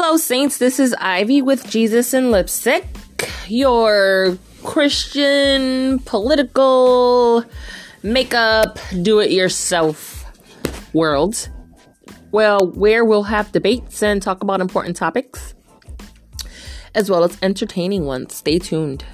Hello, Saints. This is Ivy with Jesus and Lipstick, your Christian political makeup do it yourself world. Well, where we'll have debates and talk about important topics, as well as entertaining ones. Stay tuned.